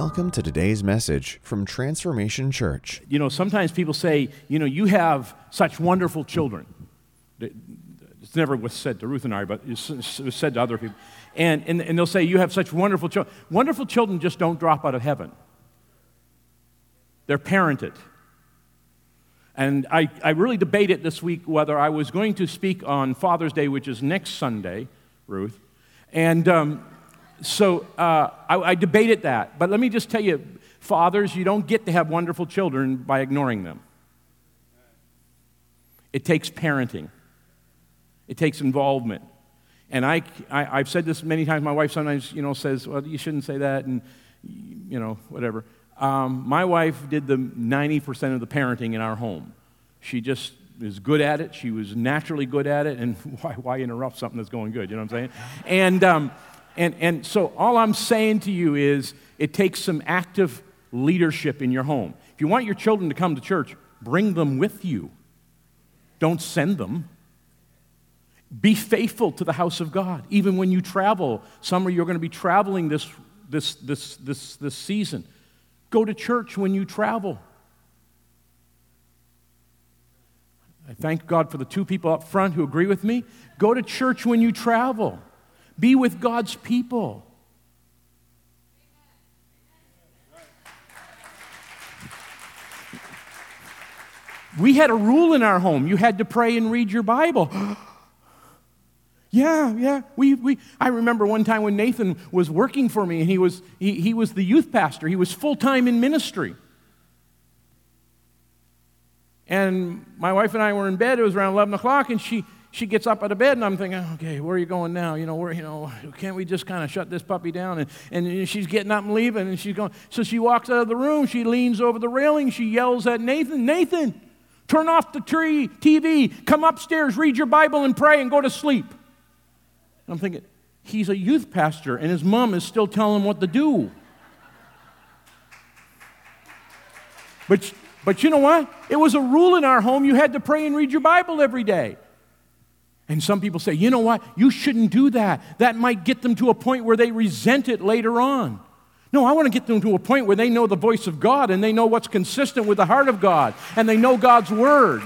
Welcome to today's message from Transformation Church. You know, sometimes people say, you know, you have such wonderful children. It's never was said to Ruth and I, but it was said to other people. And, and, and they'll say, You have such wonderful children. Wonderful children just don't drop out of heaven, they're parented. And I, I really debated this week whether I was going to speak on Father's Day, which is next Sunday, Ruth. And um, so uh, I, I debated that. But let me just tell you, fathers, you don't get to have wonderful children by ignoring them. It takes parenting, it takes involvement. And I, I, have said this many times. My wife sometimes, you know, says, well, you shouldn't say that, and, you know, whatever. Um, my wife did the 90% of the parenting in our home. She just is good at it. She was naturally good at it. And why, why interrupt something that's going good? You know what I'm saying? And, um, and, and so all I'm saying to you is it takes some active leadership in your home. If you want your children to come to church, bring them with you. Don't send them. Be faithful to the house of God, even when you travel. Some of you are going to be traveling this, this, this, this, this season. Go to church when you travel. I thank God for the two people up front who agree with me. Go to church when you travel, be with God's people. We had a rule in our home you had to pray and read your Bible. Yeah, yeah. We, we, I remember one time when Nathan was working for me, and he was, he, he was the youth pastor. He was full time in ministry. And my wife and I were in bed. It was around 11 o'clock, and she, she gets up out of bed, and I'm thinking, okay, where are you going now? You know, where, you know, can't we just kind of shut this puppy down? And, and she's getting up and leaving, and she's going. So she walks out of the room. She leans over the railing. She yells at Nathan, Nathan, turn off the tree, TV, come upstairs, read your Bible, and pray, and go to sleep. And I'm thinking, he's a youth pastor, and his mom is still telling him what to do. But, but you know what? It was a rule in our home you had to pray and read your Bible every day. And some people say, you know what? You shouldn't do that. That might get them to a point where they resent it later on. No, I want to get them to a point where they know the voice of God and they know what's consistent with the heart of God and they know God's word.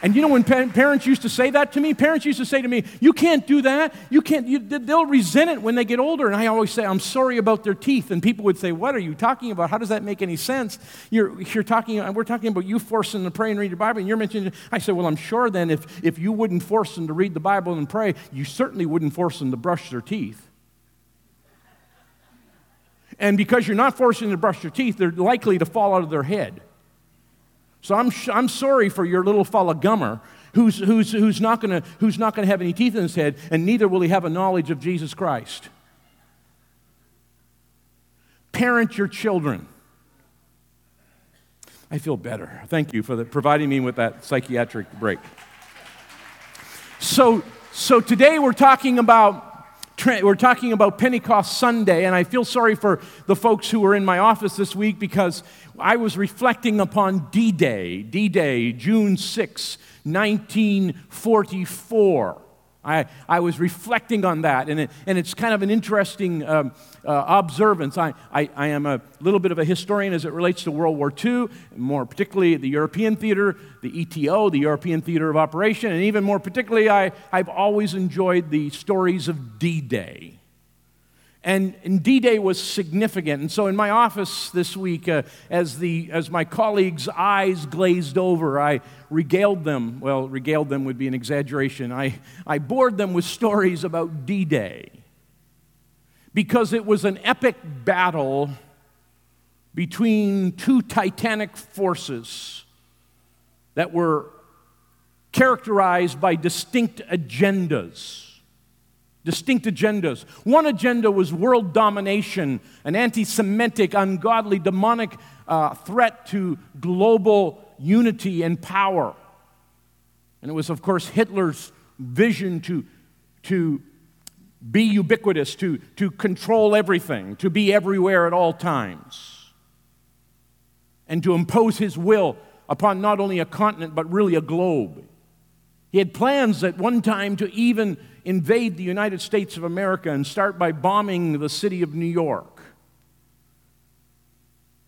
And you know when parents used to say that to me? Parents used to say to me, You can't do that. You can't, you, they'll resent it when they get older. And I always say, I'm sorry about their teeth. And people would say, What are you talking about? How does that make any sense? You're, you're talking, uh, we're talking about you forcing them to pray and read your Bible. And you're mentioning, I said, Well, I'm sure then if, if you wouldn't force them to read the Bible and pray, you certainly wouldn't force them to brush their teeth. And because you're not forcing them to brush their teeth, they're likely to fall out of their head. So I'm, I'm sorry for your little fella Gummer who's, who's, who's not going to have any teeth in his head, and neither will he have a knowledge of Jesus Christ. Parent your children. I feel better. Thank you for the, providing me with that psychiatric break. So, so today we're talking about we're talking about Pentecost Sunday, and I feel sorry for the folks who were in my office this week because I was reflecting upon D Day, D Day, June 6, 1944. I, I was reflecting on that, and, it, and it's kind of an interesting um, uh, observance. I, I, I, am a little bit of a historian as it relates to World War II, more particularly the European theater, the ETO, the European Theater of Operation, and even more particularly, I, I've always enjoyed the stories of D Day. And, and D-Day was significant. And so in my office this week, uh, as, the, as my colleagues' eyes glazed over, I regaled them. Well, regaled them would be an exaggeration. I, I bored them with stories about D-Day because it was an epic battle between two titanic forces that were characterized by distinct agendas distinct agendas. One agenda was world domination, an anti Semitic, ungodly, demonic uh, threat to global unity and power. And it was, of course, Hitler's vision to, to be ubiquitous, to, to control everything, to be everywhere at all times, and to impose his will upon not only a continent, but really a globe. He had plans at one time to even invade the United States of America and start by bombing the city of New York.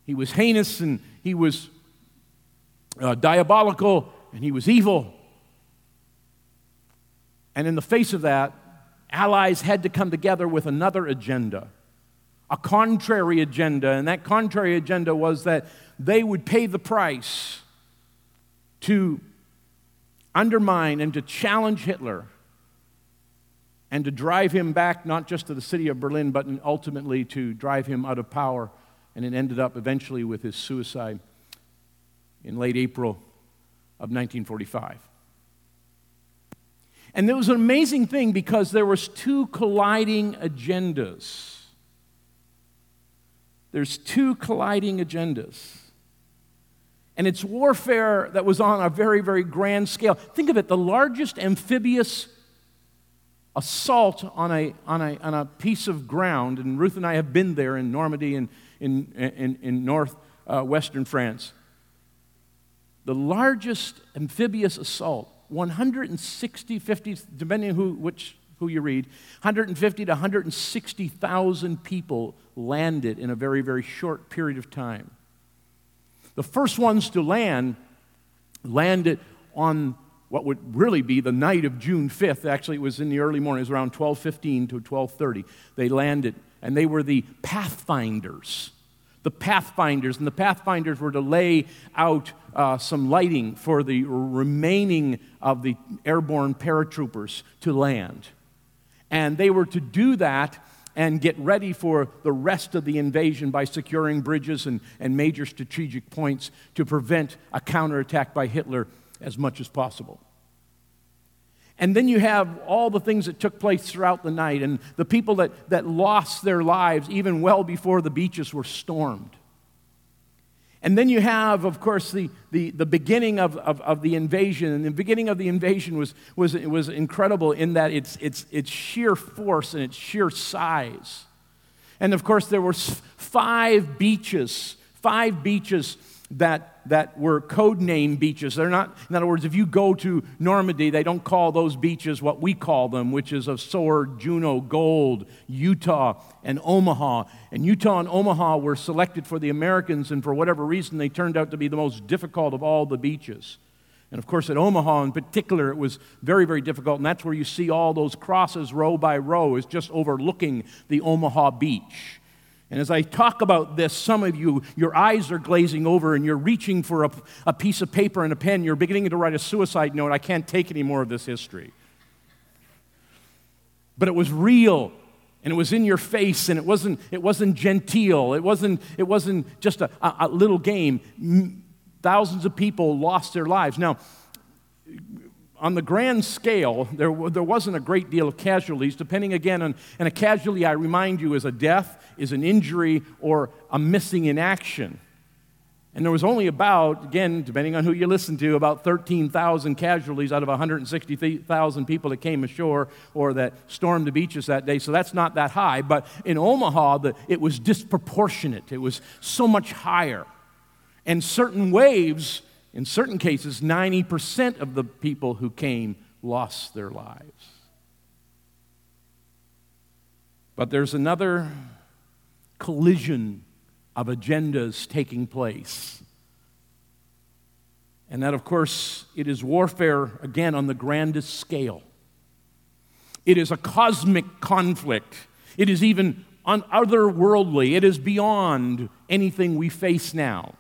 he was heinous and he was uh, diabolical and he was evil. And in the face of that, allies had to come together with another agenda, a contrary agenda. And that contrary agenda was that they would pay the price to undermine and to challenge Hitler and to drive him back not just to the city of Berlin, but ultimately to drive him out of power. And it ended up eventually with his suicide in late April of 1945. And it was an amazing thing because there was two colliding agendas. There's two colliding agendas. And it's warfare that was on a very, very grand scale. Think of it the largest amphibious assault on a, on a, on a piece of ground, and Ruth and I have been there in Normandy and in, in, in northwestern uh, France. The largest amphibious assault 160, 50, depending who, which, who you read, 150 to 160,000 people landed in a very, very short period of time. The first ones to land landed on what would really be the night of June 5th. Actually, it was in the early morning. It was around 12:15 to 12:30. They landed, and they were the pathfinders the pathfinders, and the pathfinders were to lay out uh, some lighting for the remaining of the airborne paratroopers to land. And they were to do that and get ready for the rest of the invasion by securing bridges and, and major strategic points to prevent a counterattack by Hitler as much as possible. And then you have all the things that took place throughout the night and the people that, that lost their lives even well before the beaches were stormed. And then you have, of course, the, the, the beginning of, of, of, the invasion. And the beginning of the invasion was, was, was incredible in that its, its, its sheer force and its sheer size. And of course, there were five beaches, five beaches that, that were code name beaches. They're not, in other words, if you go to Normandy, they don't call those beaches what we call them, which is of Sword, Juno, Gold, Utah, and Omaha. And Utah and Omaha were selected for the Americans, and for whatever reason, they turned out to be the most difficult of all the beaches. And of course, at Omaha in particular, it was very, very difficult. And that's where you see all those crosses row by row, is just overlooking the Omaha beach. And as I talk about this, some of you, your eyes are glazing over and you're reaching for a, a, piece of paper and a pen. You're beginning to write a suicide note. I can't take any more of this history. But it was real and it was in your face and it wasn't, it wasn't genteel. It wasn't, it wasn't just a, a, a little game. Thousands of people lost their lives. Now, on the grand scale, there, there wasn't a great deal of casualties, depending again on, and a casualty, I remind you, is a death, is an injury, or a missing in action. And there was only about, again, depending on who you listen to, about 13,000 casualties out of 160,000 people that came ashore or that stormed the beaches that day. So that's not that high. But in Omaha, the, it was disproportionate, it was so much higher. And certain waves in certain cases, 90% of the people who came lost their lives. But there's another collision of agendas taking place. And that, of course, it is warfare, again, on the grandest scale. It is a cosmic conflict. It is even otherworldly. It is beyond anything we face now.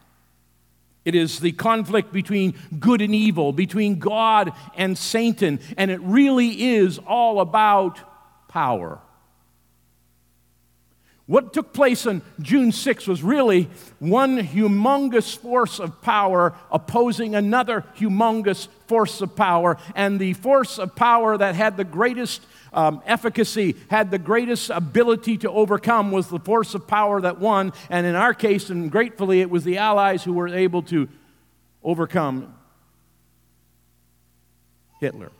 It is the conflict between good and evil, between God and Satan, and it really is all about power. What took place on June 6 was really one humongous force of power opposing another humongous force of power. And the force of power that had the greatest um, efficacy, had the greatest ability to overcome, was the force of power that won. And in our case, and gratefully, it was the Allies who were able to overcome Hitler.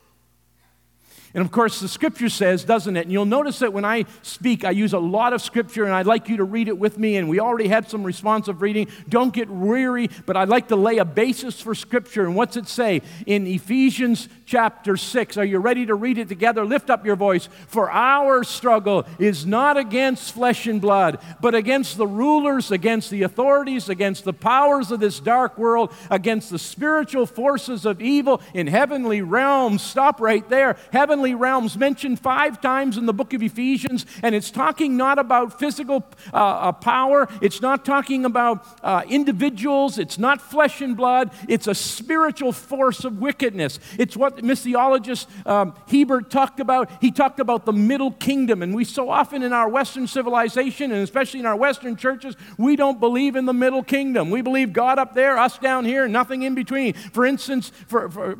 And of course, the scripture says, doesn't it? And you'll notice that when I speak, I use a lot of scripture, and I'd like you to read it with me. And we already had some responsive reading. Don't get weary, but I'd like to lay a basis for scripture. And what's it say? In Ephesians chapter 6, are you ready to read it together? Lift up your voice. For our struggle is not against flesh and blood, but against the rulers, against the authorities, against the powers of this dark world, against the spiritual forces of evil in heavenly realms. Stop right there. Heaven heavenly realms mentioned five times in the book of Ephesians, and it's talking not about physical uh, uh, power, it's not talking about uh, individuals, it's not flesh and blood, it's a spiritual force of wickedness. It's what missiologist um, Hiebert talked about. He talked about the middle kingdom, and we so often in our Western civilization, and especially in our Western churches, we don't believe in the middle kingdom. We believe God up there, us down here, nothing in between. For instance, for, for,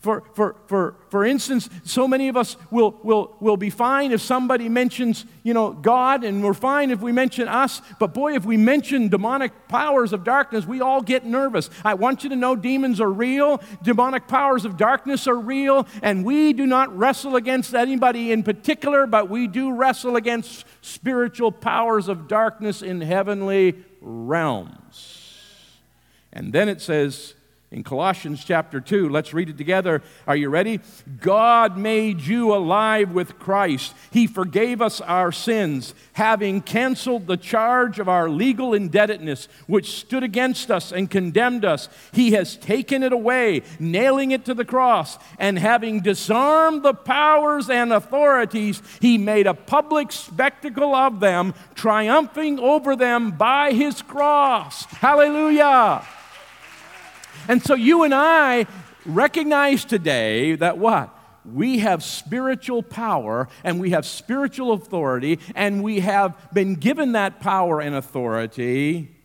for, for, for, for instance, so many of us will, will, will be fine if somebody mentions, you know, God, and we're fine if we mention us. But boy, if we mention demonic powers of darkness, we all get nervous. I want you to know demons are real, demonic powers of darkness are real, and we do not wrestle against anybody in particular, but we do wrestle against spiritual powers of darkness in heavenly realms. And then it says, in Colossians chapter 2. Let's read it together. Are you ready? God made you alive with Christ. He forgave us our sins, having canceled the charge of our legal indebtedness, which stood against us and condemned us. He has taken it away, nailing it to the cross, and having disarmed the powers and authorities, he made a public spectacle of them, triumphing over them by his cross. Hallelujah. And so you and I recognize today that what? We have spiritual power and we have spiritual authority, and we have been given that power and authority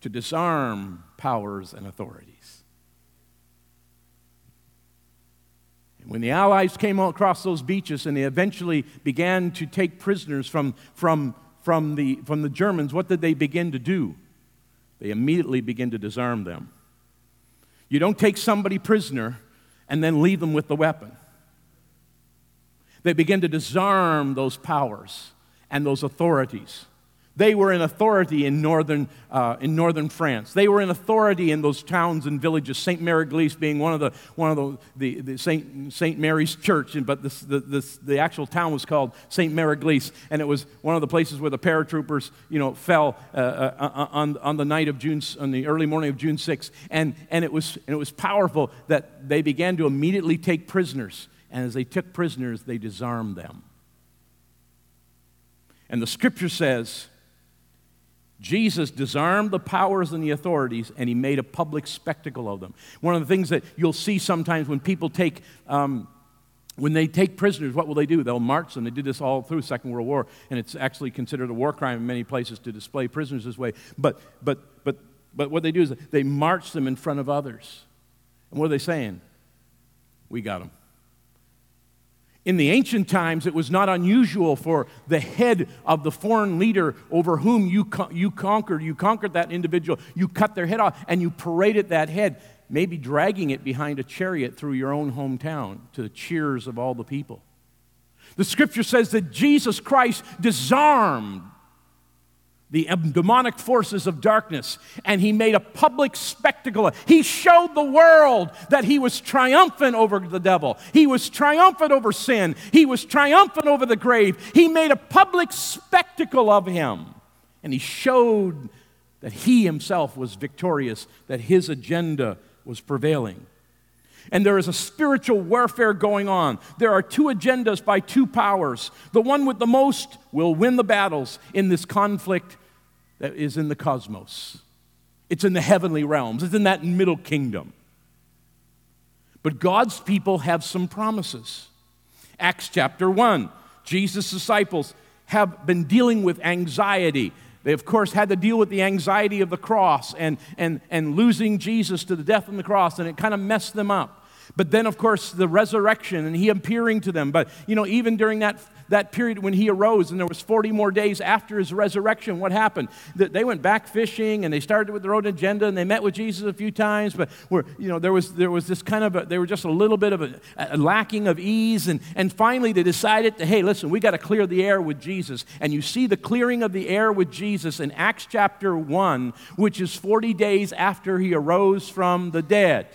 to disarm powers and authorities. And when the Allies came across those beaches and they eventually began to take prisoners from, from, from, the, from the Germans, what did they begin to do? They immediately began to disarm them. You don't take somebody prisoner and then leave them with the weapon. They begin to disarm those powers and those authorities. They were in authority in northern, uh, in northern France. They were in authority in those towns and villages, St. Mary being one of the, one of the, the, the St. St. Mary's Church, but this, the, this, the actual town was called St. Mary and it was one of the places where the paratroopers, you know, fell uh, uh, uh, on, on the night of June, on the early morning of June 6th. And, and, it was, and it was powerful that they began to immediately take prisoners. And as they took prisoners, they disarmed them. And the scripture says, Jesus disarmed the powers and the authorities, and he made a public spectacle of them. One of the things that you'll see sometimes when people take, um, when they take prisoners, what will they do? They'll march them. They did this all through Second World War, and it's actually considered a war crime in many places to display prisoners this way. But, but, but, but what they do is they march them in front of others. And what are they saying? We got them. In the ancient times, it was not unusual for the head of the foreign leader over whom you, you conquered, you conquered that individual, you cut their head off, and you paraded that head, maybe dragging it behind a chariot through your own hometown to the cheers of all the people. The scripture says that Jesus Christ disarmed the demonic forces of darkness, and he made a public spectacle. He showed the world that he was triumphant over the devil. He was triumphant over sin. He was triumphant over the grave. He made a public spectacle of him, and he showed that he himself was victorious, that his agenda was prevailing. And there is a spiritual warfare going on. There are two agendas by two powers. The one with the most will win the battles in this conflict that is in the cosmos. It's in the heavenly realms, it's in that middle kingdom. But God's people have some promises. Acts chapter 1 Jesus' disciples have been dealing with anxiety. They, of course, had to deal with the anxiety of the cross and, and, and losing Jesus to the death on the cross, and it kind of messed them up. But then, of course, the resurrection and he appearing to them. But, you know, even during that, that period when he arose and there was 40 more days after his resurrection, what happened? They went back fishing and they started with their own agenda and they met with Jesus a few times. But, were, you know, there was, there was this kind of, a, they were just a little bit of a, a lacking of ease. And, and finally, they decided to, hey, listen, we got to clear the air with Jesus. And you see the clearing of the air with Jesus in Acts chapter 1, which is 40 days after he arose from the dead.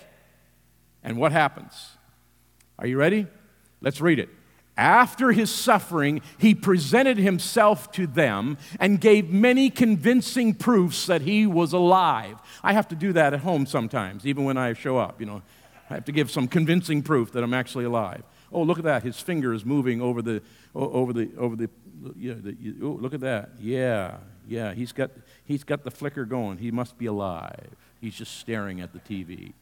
And what happens? Are you ready? Let's read it. After his suffering, he presented himself to them and gave many convincing proofs that he was alive. I have to do that at home sometimes, even when I show up. You know, I have to give some convincing proof that I'm actually alive. Oh, look at that! His finger is moving over the over the over the. Yeah, the, oh, look at that! Yeah, yeah. He's got he's got the flicker going. He must be alive. He's just staring at the TV.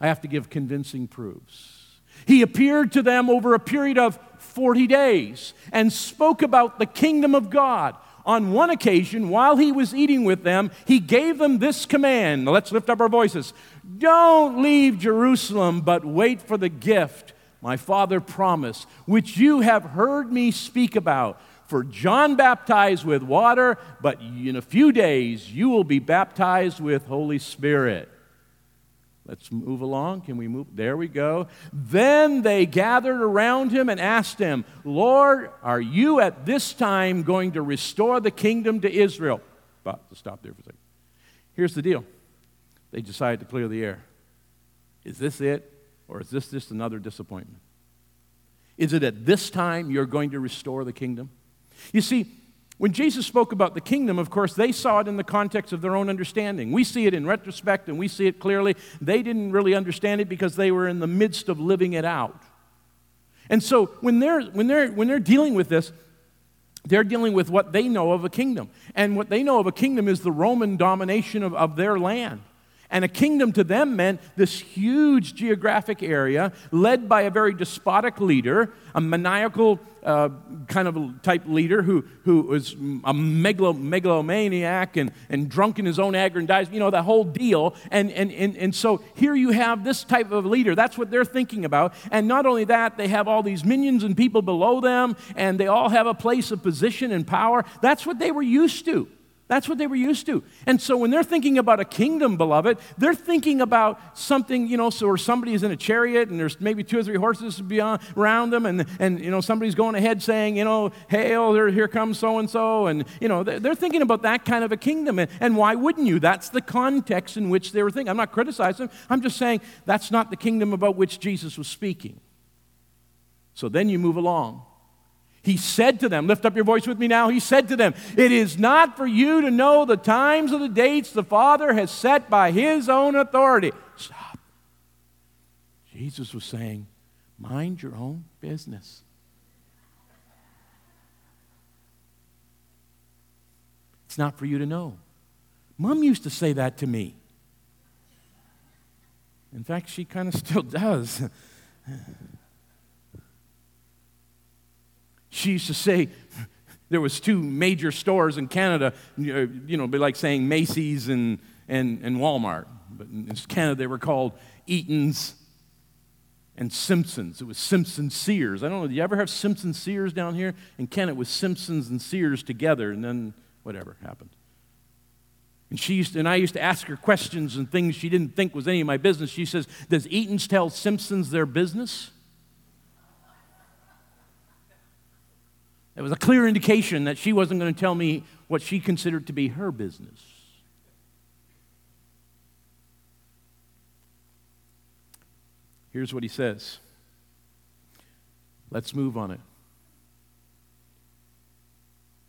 I have to give convincing proofs. He appeared to them over a period of 40 days and spoke about the kingdom of God. On one occasion, while he was eating with them, he gave them this command. Let's lift up our voices. Don't leave Jerusalem, but wait for the gift my Father promised, which you have heard me speak about. For John baptized with water, but in a few days you will be baptized with Holy Spirit. Let's move along. Can we move? There we go. Then they gathered around him and asked him, Lord, are you at this time going to restore the kingdom to Israel? But to stop there for a second. Here's the deal they decided to clear the air. Is this it, or is this just another disappointment? Is it at this time you're going to restore the kingdom? You see, when Jesus spoke about the kingdom, of course, they saw it in the context of their own understanding. We see it in retrospect and we see it clearly. They didn't really understand it because they were in the midst of living it out. And so when they're, when they're, when they're dealing with this, they're dealing with what they know of a kingdom. And what they know of a kingdom is the Roman domination of, of their land. And a kingdom to them meant this huge geographic area led by a very despotic leader, a maniacal uh, kind of type leader who, who was a megalo, megalomaniac and, and drunk in his own aggrandizement, you know, the whole deal. And, and, and, and so here you have this type of leader. That's what they're thinking about. And not only that, they have all these minions and people below them, and they all have a place of position and power. That's what they were used to. That's what they were used to. And so when they're thinking about a kingdom, beloved, they're thinking about something, you know, so where somebody is in a chariot and there's maybe two or three horses beyond, around them and, and, you know, somebody's going ahead saying, you know, hail, here, here comes so-and-so. And, you know, they're, they're thinking about that kind of a kingdom. And, and why wouldn't you? That's the context in which they were thinking. I'm not criticizing them. I'm just saying that's not the kingdom about which Jesus was speaking. So then you move along. He said to them, lift up your voice with me now. He said to them, It is not for you to know the times or the dates the Father has set by his own authority. Stop. Jesus was saying, Mind your own business. It's not for you to know. Mom used to say that to me. In fact, she kind of still does. She used to say, there was two major stores in Canada, you know, be like saying Macy's and, and, and Walmart. But in Canada, they were called Eaton's and Simpsons. It was Simpson Sears. I don't know, do you ever have Simpson Sears down here? In Canada, it was Simpsons and Sears together, and then whatever happened. And, she used to, and I used to ask her questions and things she didn't think was any of my business. She says, Does Eaton's tell Simpsons their business? It was a clear indication that she wasn't going to tell me what she considered to be her business. Here's what he says. Let's move on it.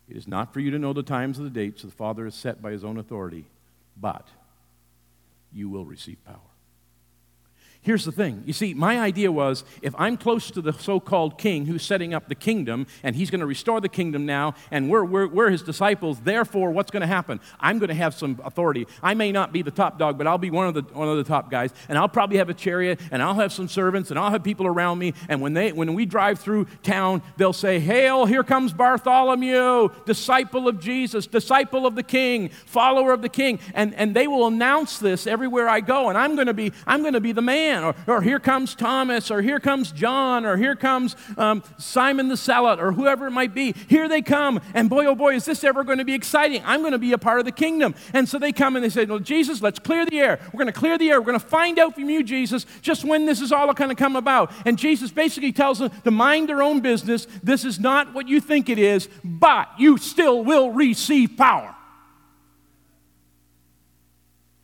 It is not for you to know the times or the dates the Father has set by his own authority, but you will receive power. Here's the thing. You see, my idea was if I'm close to the so called king who's setting up the kingdom, and he's going to restore the kingdom now, and we're, we're, we're his disciples, therefore, what's going to happen? I'm going to have some authority. I may not be the top dog, but I'll be one of, the, one of the top guys, and I'll probably have a chariot, and I'll have some servants, and I'll have people around me, and when, they, when we drive through town, they'll say, Hail, here comes Bartholomew, disciple of Jesus, disciple of the king, follower of the king. And, and they will announce this everywhere I go, and I'm going to be, I'm going to be the man man, or, or here comes Thomas, or here comes John, or here comes um, Simon the Zealot, or whoever it might be. Here they come, and boy, oh boy, is this ever going to be exciting? I'm going to be a part of the kingdom. And so they come and they say, Well, Jesus, let's clear the air. We're going to clear the air. We're going to find out from you, Jesus, just when this is all going to come about. And Jesus basically tells them to mind their own business. This is not what you think it is, but you still will receive power.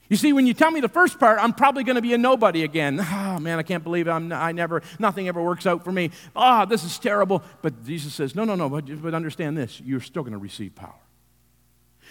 You see, when you tell me the first part, I'm probably going to be a nobody again. Oh, man, I can't believe. I'm, I never, nothing ever works out for me. Oh, this is terrible. But Jesus says, no, no, no, but, but understand this. You're still going to receive power.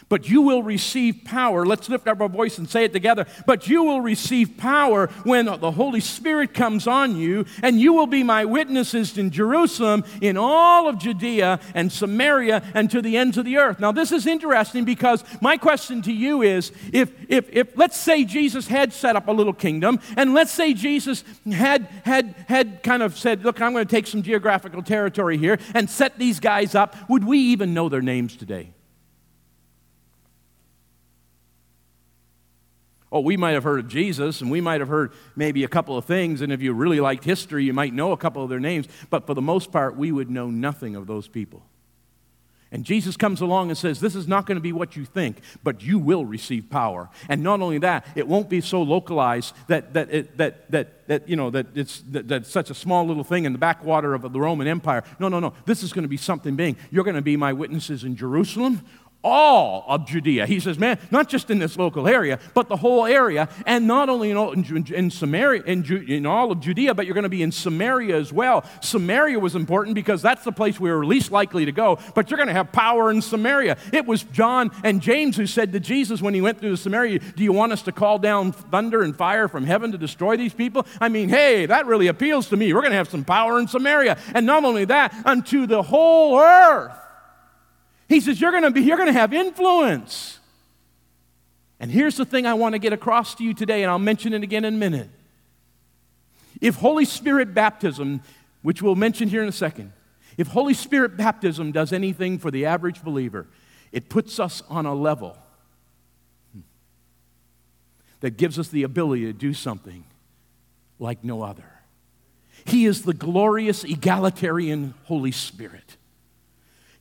But you will receive power. Let's lift up our voice and say it together. But you will receive power when the Holy Spirit comes on you, and you will be my witnesses in Jerusalem, in all of Judea and Samaria, and to the ends of the earth. Now, this is interesting because my question to you is if, if, if let's say Jesus had set up a little kingdom, and let's say Jesus had, had, had kind of said, Look, I'm going to take some geographical territory here and set these guys up, would we even know their names today? Oh, we might have heard of Jesus and we might have heard maybe a couple of things. And if you really liked history, you might know a couple of their names. But for the most part, we would know nothing of those people. And Jesus comes along and says, This is not going to be what you think, but you will receive power. And not only that, it won't be so localized that, that, it, that, that, that, you know, that it's that, such a small little thing in the backwater of the Roman Empire. No, no, no. This is going to be something big. You're going to be my witnesses in Jerusalem, all of Judea. He says, man, not just in this local area, but the whole area, and not only in, all, in, in Samaria, in, in, all of Judea, but you're going to be in Samaria as well. Samaria was important because that's the place we were least likely to go, but you're going to have power in Samaria. It was John and James who said to Jesus when he went through Samaria, Do you want us to call down thunder and fire from heaven to destroy these people? I mean, hey, that really appeals to me. We're going to have some power in Samaria. And not only that, unto the whole earth. He says, You're going to be, you're going to have influence. And here's the thing I want to get across to you today, and I'll mention it again in a minute. If Holy Spirit baptism, which we'll mention here in a second, if Holy Spirit baptism does anything for the average believer, it puts us on a level that gives us the ability to do something like no other. He is the glorious, egalitarian Holy Spirit.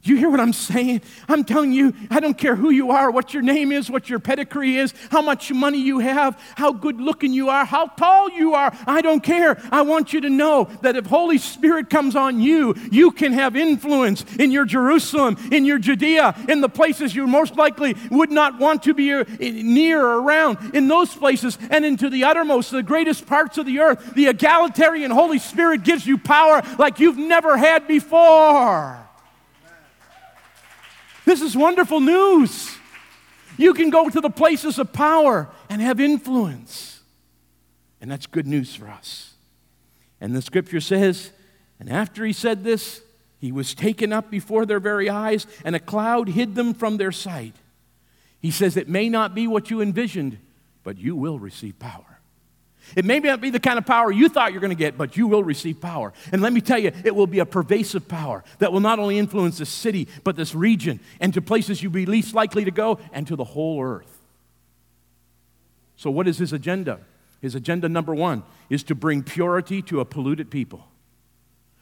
You hear what I'm saying? I'm telling you, I don't care who you are, what your name is, what your pedigree is, how much money you have, how good looking you are, how tall you are. I don't care. I want you to know that if Holy Spirit comes on you, you can have influence in your Jerusalem, in your Judea, in the places you most likely would not want to be near or around, in those places, and into the uttermost, the greatest parts of the earth. The egalitarian Holy Spirit gives you power like you've never had before. This is wonderful news. You can go to the places of power and have influence. And that's good news for us. And the scripture says, and after he said this, he was taken up before their very eyes, and a cloud hid them from their sight. He says, It may not be what you envisioned, but you will receive power. It may not be the kind of power you thought you're going to get, but you will receive power. And let me tell you, it will be a pervasive power that will not only influence this city, but this region, and to places you'd be least likely to go, and to the whole earth. So, what is his agenda? His agenda number one is to bring purity to a polluted people.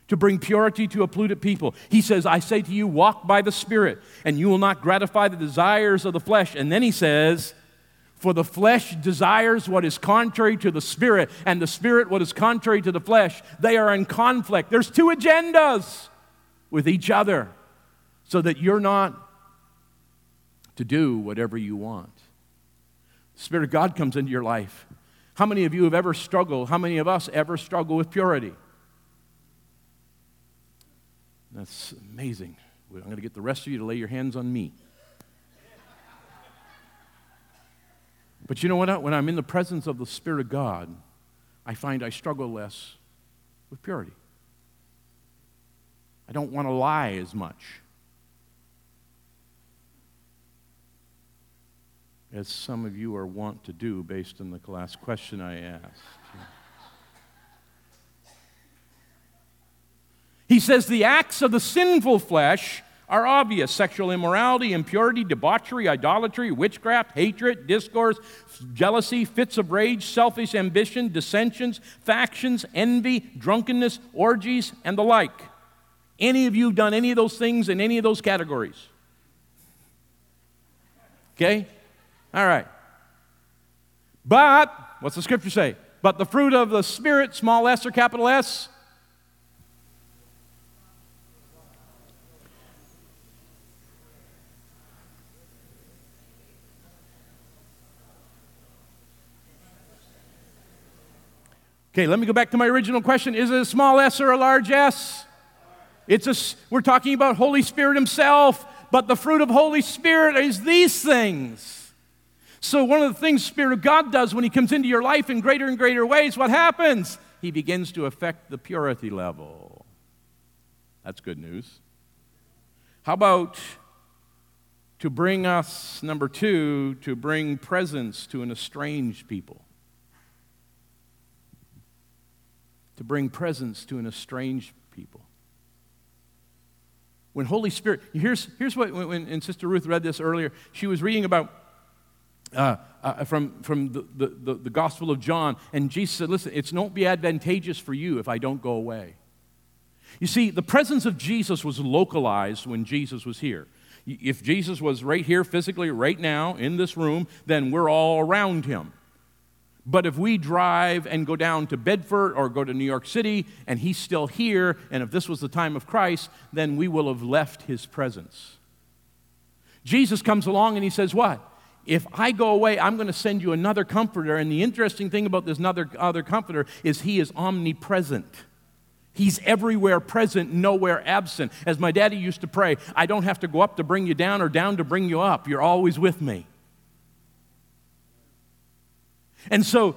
To bring purity to a polluted people. He says, I say to you, walk by the Spirit, and you will not gratify the desires of the flesh. And then he says, for the flesh desires what is contrary to the spirit, and the spirit what is contrary to the flesh. They are in conflict. There's two agendas with each other so that you're not to do whatever you want. The Spirit of God comes into your life. How many of you have ever struggled? How many of us ever struggle with purity? That's amazing. I'm going to get the rest of you to lay your hands on me. But you know what? When I'm in the presence of the Spirit of God, I find I struggle less with purity. I don't want to lie as much as some of you are wont to do based on the last question I asked. He says the acts of the sinful flesh are obvious sexual immorality, impurity, debauchery, idolatry, witchcraft, hatred, discourse, jealousy, fits of rage, selfish ambition, dissensions, factions, envy, drunkenness, orgies, and the like. Any of you done any of those things in any of those categories? Okay? All right. But, what's the scripture say? But the fruit of the Spirit, small s or capital S, Okay, let me go back to my original question. Is it a small s or a large s? It's a, we're talking about Holy Spirit Himself, but the fruit of Holy Spirit is these things. So, one of the things Spirit of God does when He comes into your life in greater and greater ways, what happens? He begins to affect the purity level. That's good news. How about to bring us, number two, to bring presence to an estranged people? To bring presence to an estranged people. When Holy Spirit, here's, here's what, when, when Sister Ruth read this earlier, she was reading about uh, uh, from, from the, the, the, Gospel of John, and Jesus said, Listen, it's not be advantageous for you if I don't go away. You see, the presence of Jesus was localized when Jesus was here. If Jesus was right here physically, right now, in this room, then we're all around him. But if we drive and go down to Bedford or go to New York City and he's still here, and if this was the time of Christ, then we will have left his presence. Jesus comes along and he says, What? If I go away, I'm going to send you another comforter. And the interesting thing about this other, other comforter is he is omnipresent. He's everywhere present, nowhere absent. As my daddy used to pray, I don't have to go up to bring you down or down to bring you up. You're always with me. And so,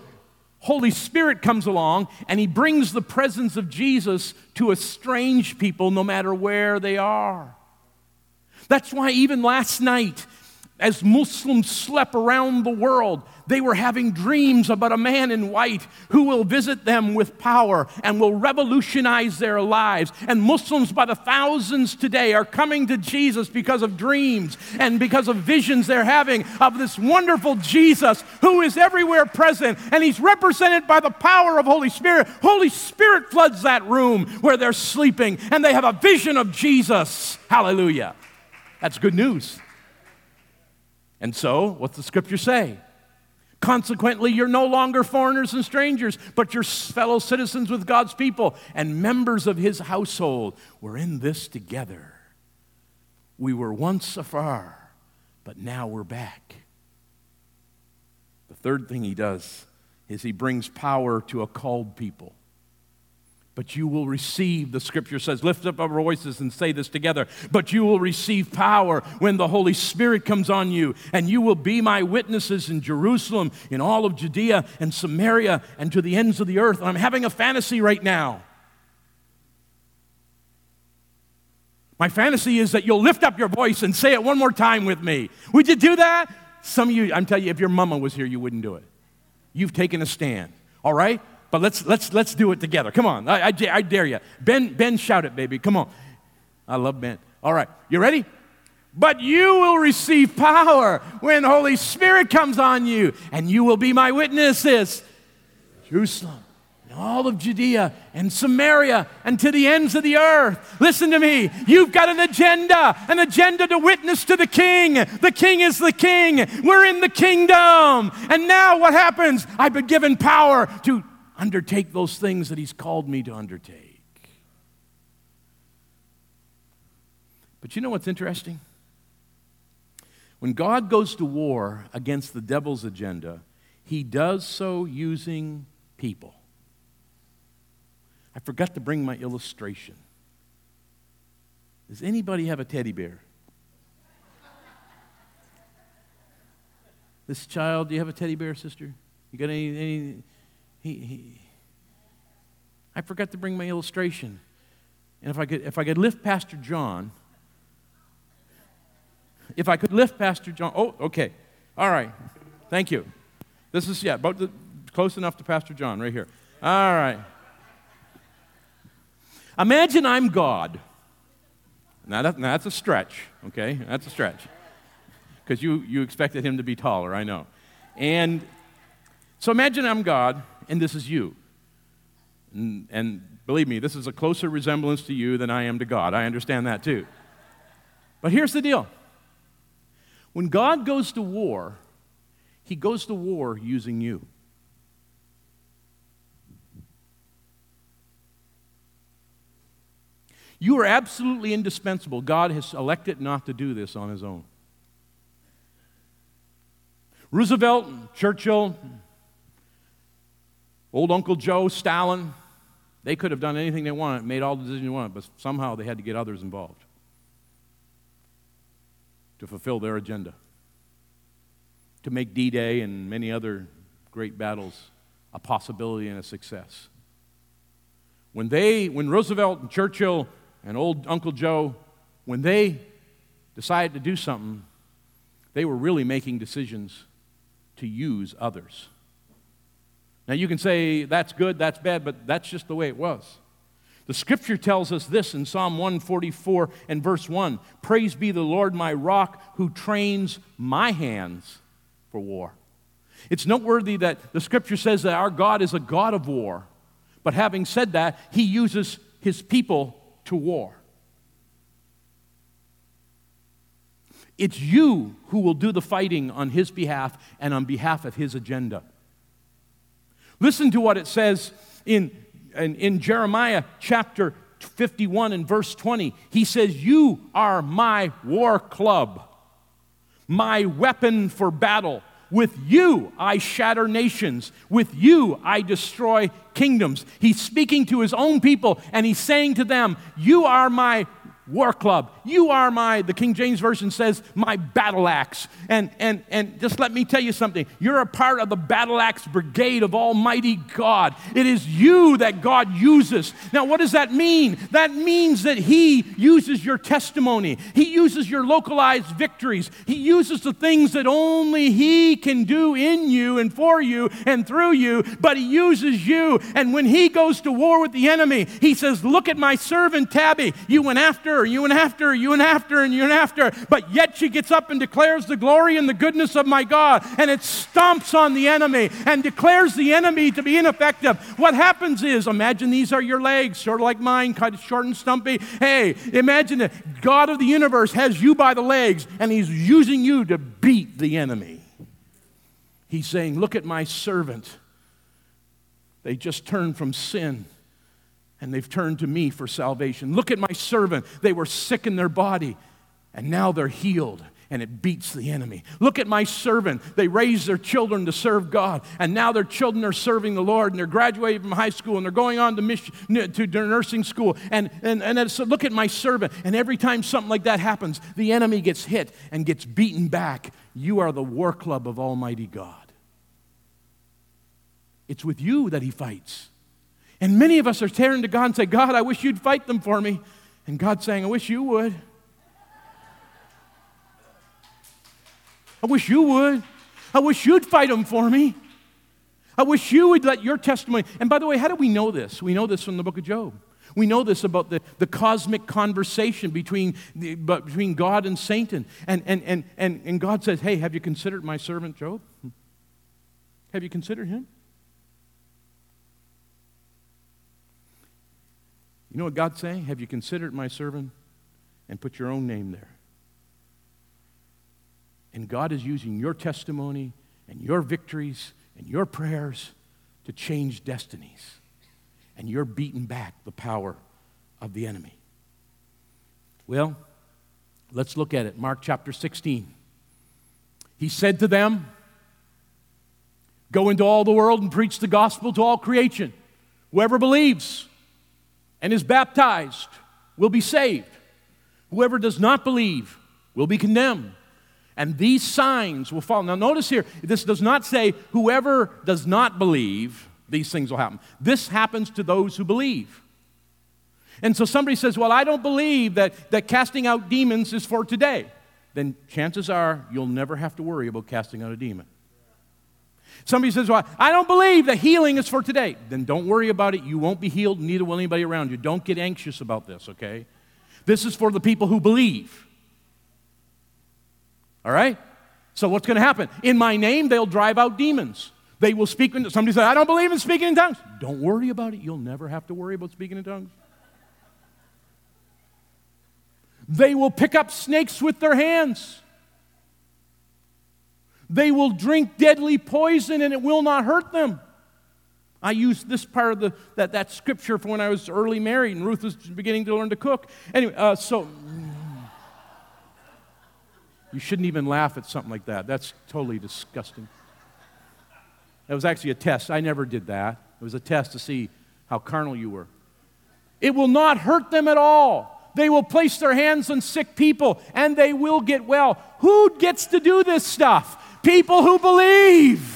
Holy Spirit comes along and he brings the presence of Jesus to estranged people no matter where they are. That's why, even last night, as Muslims slept around the world, they were having dreams about a man in white who will visit them with power and will revolutionize their lives. And Muslims by the thousands today are coming to Jesus because of dreams and because of visions they're having of this wonderful Jesus who is everywhere present and he's represented by the power of Holy Spirit. Holy Spirit floods that room where they're sleeping and they have a vision of Jesus. Hallelujah. That's good news. And so, what's the scripture say? Consequently, you're no longer foreigners and strangers, but you're fellow citizens with God's people and members of his household. We're in this together. We were once afar, but now we're back. The third thing he does is he brings power to a called people but you will receive, the scripture says, lift up our voices and say this together, but you will receive power when the Holy Spirit comes on you, and you will be my witnesses in Jerusalem, in all of Judea and Samaria, and to the ends of the earth. And I'm having a fantasy right now. My fantasy is that you'll lift up your voice and say it one more time with me. Would you do that? Some of you, I'm telling you, if your mama was here, you wouldn't do it. You've taken a stand, all right? But let's, let's, let's do it together. Come on. I, I, I dare you. Ben, Ben, shout it, baby. Come on. I love Ben. All right. You ready? But you will receive power when the Holy Spirit comes on you, and you will be my witnesses. Jerusalem, and all of Judea and Samaria, and to the ends of the earth. Listen to me. You've got an agenda, an agenda to witness to the King. The King is the King. We're in the kingdom. And now what happens? I've been given power to undertake those things that He's called me to undertake. But you know what's interesting? When God goes to war against the devil's agenda, He does so using people. I forgot to bring my illustration. Does anybody have a teddy bear? This child, do you have a teddy bear, sister? You got any, any he, he, I forgot to bring my illustration. And if I could, if I could lift Pastor John, if I could lift Pastor John, oh, okay, all right, thank you. This is yeah, about the, close enough to Pastor John right here. All right. Imagine I'm God. Now, that, now that's a stretch, okay? That's a stretch. Because you, you expected him to be taller, I know. And so imagine I'm God, and this is you. And, and believe me, this is a closer resemblance to you than I am to God. I understand that too. But here's the deal when God goes to war, he goes to war using you. You are absolutely indispensable. God has elected not to do this on his own. Roosevelt, Churchill, old Uncle Joe, Stalin, they could have done anything they wanted, made all the decisions they wanted, but somehow they had to get others involved to fulfill their agenda, to make D Day and many other great battles a possibility and a success. When they, when Roosevelt and Churchill and old Uncle Joe, when they decided to do something, they were really making decisions to use others. Now, you can say that's good, that's bad, but that's just the way it was. The scripture tells us this in Psalm 144 and verse 1 Praise be the Lord, my rock, who trains my hands for war. It's noteworthy that the scripture says that our God is a God of war. But having said that, he uses his people to war. It's you who will do the fighting on his behalf and on behalf of his agenda. Listen to what it says in, in, in, Jeremiah chapter 51 and verse 20. He says, You are my war club, my weapon for battle. With you I shatter nations. With you I destroy kingdoms. He's speaking to his own people and he's saying to them, You are my war club. You are my, the King James Version says, my battle axe. And, and, and just let me tell you something. You're a part of the battle axe brigade of Almighty God. It is you that God uses. Now, what does that mean? That means that He uses your testimony, He uses your localized victories, He uses the things that only He can do in you and for you and through you, but He uses you. And when He goes to war with the enemy, He says, Look at my servant Tabby. You went after her, you went after you went after and you went after. But yet she gets up and declares the glory and the goodness of my God. And it stomps on the enemy and declares the enemy to be ineffective. What happens is, imagine these are your legs, sort of like mine, kind of short and stumpy. Hey, imagine that God of the universe has you by the legs and he's using you to beat the enemy. He's saying, Look at my servant. They just turned from sin and they've turned to me for salvation. Look at my servant. They were sick in their body, and now they're healed, and it beats the enemy. Look at my servant. They raised their children to serve God, and now their children are serving the Lord, and they're graduating from high school, and they're going on to, mission, to nursing school. And, and, and so look at my servant. And every time something like that happens, the enemy gets hit and gets beaten back. You are the war club of Almighty God. It's with you that he fights. And many of us are tearing to God and say, God, I wish you'd fight them for me. And God's saying, I wish you would. I wish you would. I wish you'd fight them for me. I wish you would let your testimony. And by the way, how do we know this? We know this from the book of Job. We know this about the, the cosmic conversation between, the, between God and Satan. And, and, and, and, and God says, Hey, have you considered my servant Job? Have you considered him? You know what God's saying? Have you considered my servant and put your own name there? And God is using your testimony and your victories and your prayers to change destinies. And you're beating back the power of the enemy. Well, let's look at it. Mark chapter 16. He said to them, Go into all the world and preach the gospel to all creation. Whoever believes and is baptized will be saved. Whoever does not believe will be condemned. And these signs will follow. Now, notice here, this does not say whoever does not believe, these things will happen. This happens to those who believe. And so somebody says, Well, I don't believe that, that casting out demons is for today. Then chances are you'll never have to worry about casting out a demon. Somebody says, Well, I don't believe that healing is for today. Then don't worry about it. You won't be healed, neither will anybody around you. Don't get anxious about this, okay? This is for the people who believe. All right? So what's going to happen? In my name, they'll drive out demons. They will speak. In, somebody said, I don't believe in speaking in tongues. Don't worry about it. You'll never have to worry about speaking in tongues. They will pick up snakes with their hands. They will drink deadly poison and it will not hurt them. I used this part of the, that, that scripture for when I was early married and Ruth was beginning to learn to cook. Anyway, uh, so you shouldn't even laugh at something like that. That's totally disgusting. That was actually a test. I never did that. It was a test to see how carnal you were. It will not hurt them at all. They will place their hands on sick people and they will get well. Who gets to do this stuff? People who believe.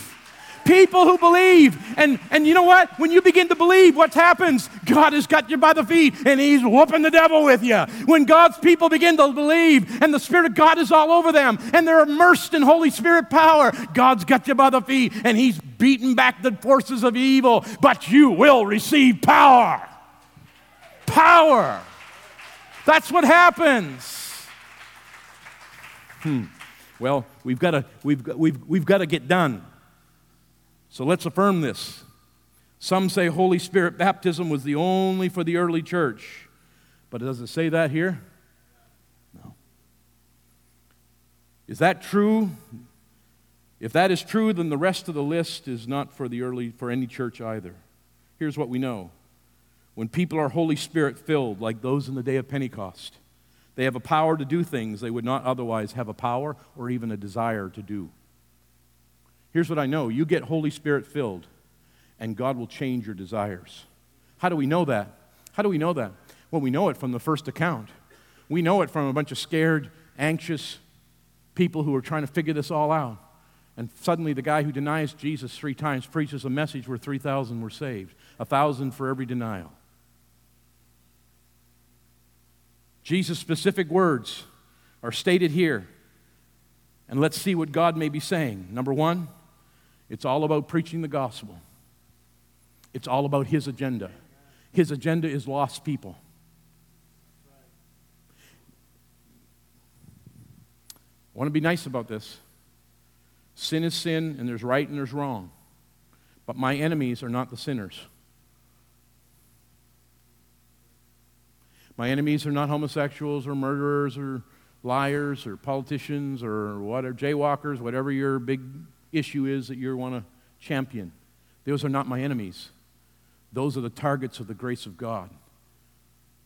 People who believe. And, and you know what? When you begin to believe, what happens? God has got you by the feet and He's whooping the devil with you. When God's people begin to believe and the Spirit of God is all over them and they're immersed in Holy Spirit power, God's got you by the feet and He's beating back the forces of evil. But you will receive power. Power. That's what happens. Hmm. Well, we've got to we've, we've, we've got to get done. So let's affirm this. Some say Holy Spirit baptism was the only for the early church. But does it say that here? No. Is that true? If that is true, then the rest of the list is not for the early for any church either. Here's what we know. When people are Holy Spirit filled, like those in the day of Pentecost, they have a power to do things they would not otherwise have a power or even a desire to do. Here's what I know you get Holy Spirit filled, and God will change your desires. How do we know that? How do we know that? Well, we know it from the first account. We know it from a bunch of scared, anxious people who are trying to figure this all out. And suddenly, the guy who denies Jesus three times preaches a message where 3,000 were saved, a thousand for every denial. Jesus' specific words are stated here. And let's see what God may be saying. Number one, it's all about preaching the gospel, it's all about His agenda. His agenda is lost people. I want to be nice about this. Sin is sin, and there's right and there's wrong. But my enemies are not the sinners. My enemies are not homosexuals or murderers or liars or politicians or whatever, jaywalkers, whatever your big issue is that you want to champion. Those are not my enemies. Those are the targets of the grace of God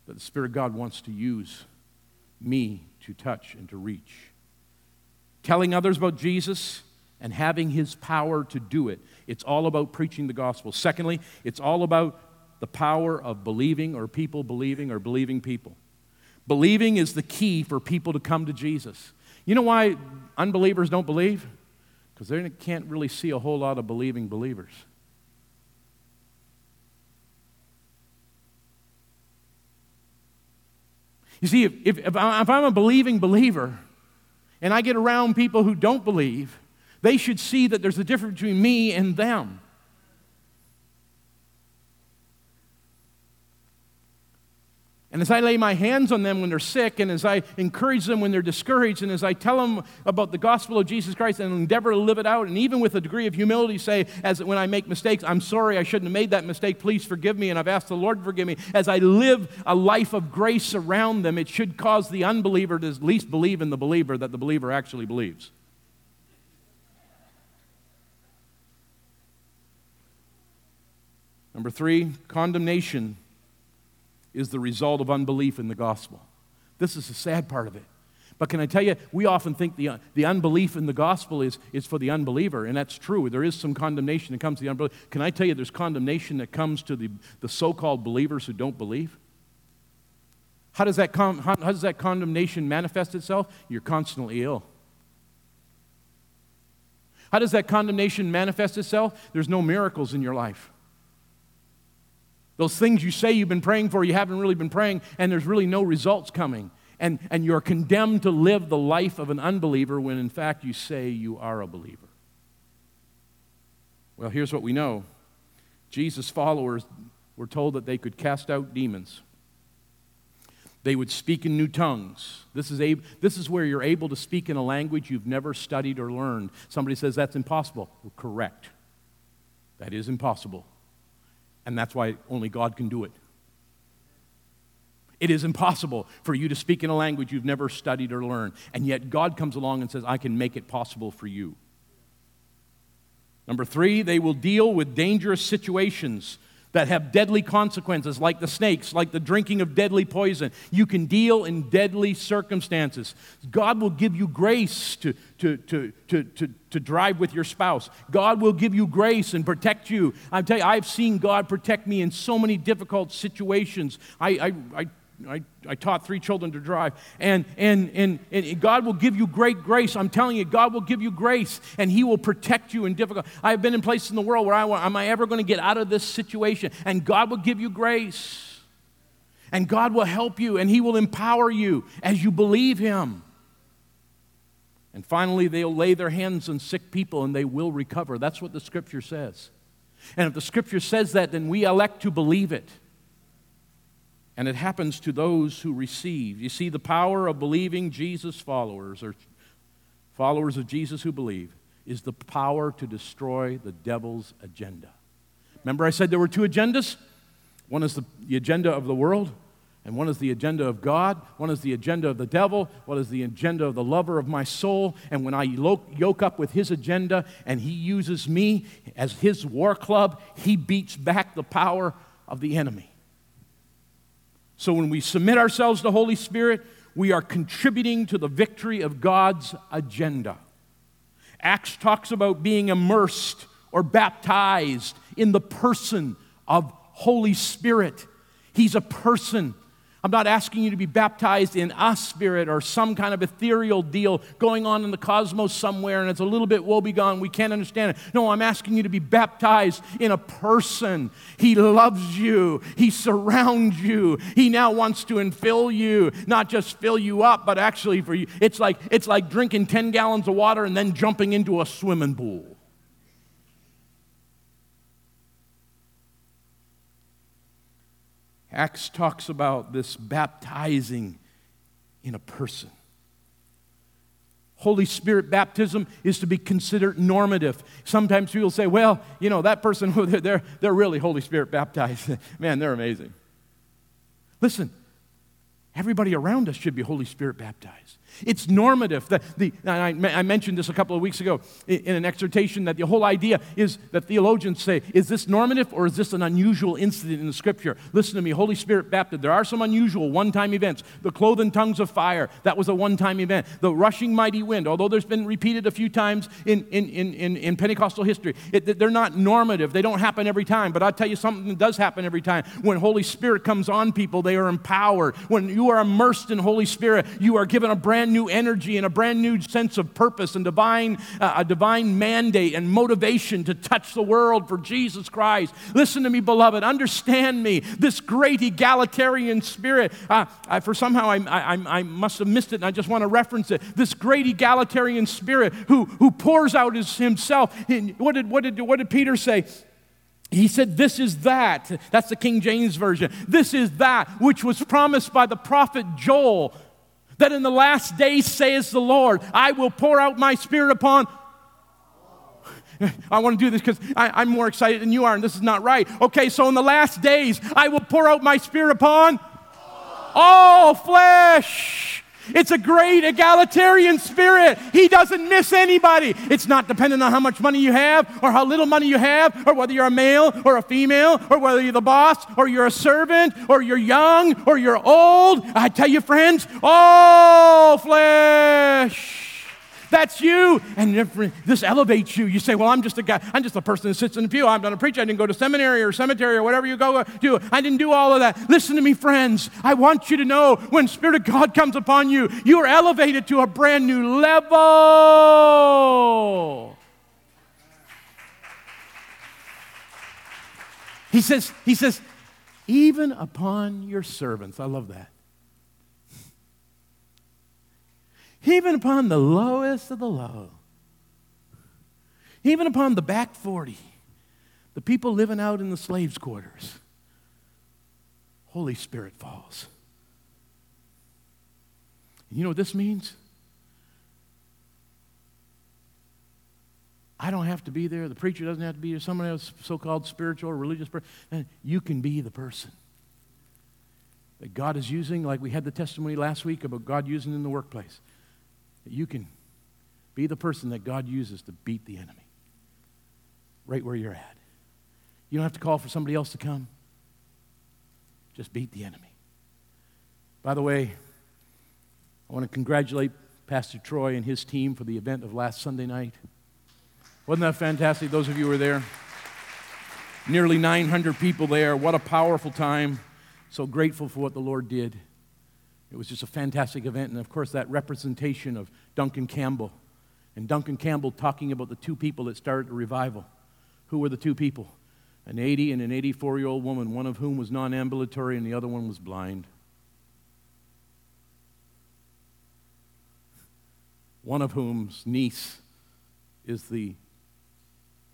that the Spirit of God wants to use me to touch and to reach. Telling others about Jesus and having his power to do it. It's all about preaching the gospel. Secondly, it's all about the power of believing or people believing or believing people. Believing is the key for people to come to Jesus. You know why unbelievers don't believe? Because they can't really see a whole lot of believing believers. You see, if, if, if, I'm a believing believer and I get around people who don't believe, they should see that there's a difference between me and them. And as I lay my hands on them when they're sick, and as I encourage them when they're discouraged, and as I tell them about the gospel of Jesus Christ and endeavor to live it out, and even with a degree of humility, say, as when I make mistakes, I'm sorry, I shouldn't have made that mistake, please forgive me, and I've asked the Lord to forgive me. As I live a life of grace around them, it should cause the unbeliever to at least believe in the believer that the believer actually believes. Number three, condemnation is the result of unbelief in the gospel. This is the sad part of it. But can I tell you, we often think the, the unbelief in the gospel is, is for the unbeliever, and that's true. There is some condemnation that comes to the unbeliever. Can I tell you there's condemnation that comes to the, the so called believers who don't believe? How does, that how, how does that condemnation manifest itself? You're constantly ill. How does that condemnation manifest itself? There's no miracles in your life. Those things you say you've been praying for, you haven't really been praying, and there's really no results coming. And, and you're condemned to live the life of an unbeliever when in fact you say you are a believer. Well, here's what we know Jesus' followers were told that they could cast out demons. They would speak in new tongues. This is, a, this is where you're able to speak in a language you've never studied or learned. Somebody says that's impossible. Well, correct. That is impossible. And that's why only God can do it. It is impossible for you to speak in a language you've never studied or learned. And yet God comes along and says, I can make it possible for you. Number three, they will deal with dangerous situations that have deadly consequences, like the snakes, like the drinking of deadly poison. You can deal in deadly circumstances. God will give you grace to, to, to, to, to, to drive with your spouse. God will give you grace and protect you. I tell you, I've seen God protect me in so many difficult situations. I, I, I I, I taught three children to drive. And, and, and, and God will give you great grace. I'm telling you, God will give you grace and He will protect you in difficult. I've been in places in the world where I am I ever going to get out of this situation? And God will give you grace. And God will help you and He will empower you as you believe Him. And finally, they'll lay their hands on sick people and they will recover. That's what the scripture says. And if the scripture says that, then we elect to believe it. And it happens to those who receive. You see, the power of believing Jesus followers, or followers of Jesus who believe, is the power to destroy the devil's agenda. Remember, I said there were two agendas? One is the, the agenda of the world, and one is the agenda of God. One is the agenda of the devil. One is the agenda of the lover of my soul. And when I yoke up with his agenda and he uses me as his war club, he beats back the power of the enemy. So when we submit ourselves to the Holy Spirit, we are contributing to the victory of God's agenda. Acts talks about being immersed or baptized in the person of Holy Spirit. He's a person. I'm not asking you to be baptized in a spirit or some kind of ethereal deal going on in the cosmos somewhere and it's a little bit woebegone. We can't understand it. No, I'm asking you to be baptized in a person. He loves you, He surrounds you. He now wants to infill you, not just fill you up, but actually for you. It's like, it's like drinking 10 gallons of water and then jumping into a swimming pool. Acts talks about this baptizing in a person. Holy Spirit baptism is to be considered normative. Sometimes people say, well, you know, that person, they're, they're really Holy Spirit baptized. Man, they're amazing. Listen, everybody around us should be Holy Spirit baptized. It's normative. The, the, I, I, mentioned this a couple of weeks ago in, an exhortation that the whole idea is that theologians say, is this normative or is this an unusual incident in the scripture? Listen to me, Holy Spirit baptism. There are some unusual one time events. The cloven tongues of fire, that was a one time event. The rushing mighty wind, although there's been repeated a few times in, in, in, in, in Pentecostal history, it, they're not normative. They don't happen every time. But I'll tell you something that does happen every time. When Holy Spirit comes on people, they are empowered. When you are immersed in Holy Spirit, you are given a brand new energy and a brand new sense of purpose and divine, uh, a divine mandate and motivation to touch the world for Jesus Christ. Listen to me, beloved. Understand me. This great egalitarian spirit, uh, I, for somehow I, I, I must have missed it and I just want to reference it. This great egalitarian spirit who, who pours out his, himself. What did, what, did, what did Peter say? He said, This is that. That's the King James Version. This is that which was promised by the prophet Joel that in the last days, says the Lord, I will pour out my spirit upon. I want to do this because I'm more excited than you are, and this is not right. Okay, so in the last days, I will pour out my spirit upon all flesh. It's a great egalitarian spirit. He doesn't miss anybody. It's not dependent on how much money you have or how little money you have or whether you're a male or a female or whether you're the boss or you're a servant or you're young or you're old. I tell you, friends, all flesh. That's you. And this elevates you. You say, Well, I'm just a guy, I'm just a person that sits in the pew. I'm not a preacher. I didn't go to seminary or cemetery or whatever you go do. I didn't do all of that. Listen to me, friends. I want you to know when Spirit of God comes upon you, you are elevated to a brand new level. He says, he says, even upon your servants. I love that. Even upon the lowest of the low, even upon the back 40, the people living out in the slaves' quarters, Holy Spirit falls. You know what this means? I don't have to be there. The preacher doesn't have to be there. Someone else, so called spiritual or religious person. You can be the person that God is using, like we had the testimony last week about God using in the workplace. That you can be the person that God uses to beat the enemy right where you're at. You don't have to call for somebody else to come. Just beat the enemy. By the way, I want to congratulate Pastor Troy and his team for the event of last Sunday night. Wasn't that fantastic? Those of you who were there. Nearly 900 people there. What a powerful time. So grateful for what the Lord did. It was just a fantastic event. And of course, that representation of Duncan Campbell. And Duncan Campbell talking about the two people that started the revival. Who were the two people? An 80 and an 84 year old woman, one of whom was non ambulatory and the other one was blind. One of whom's niece is the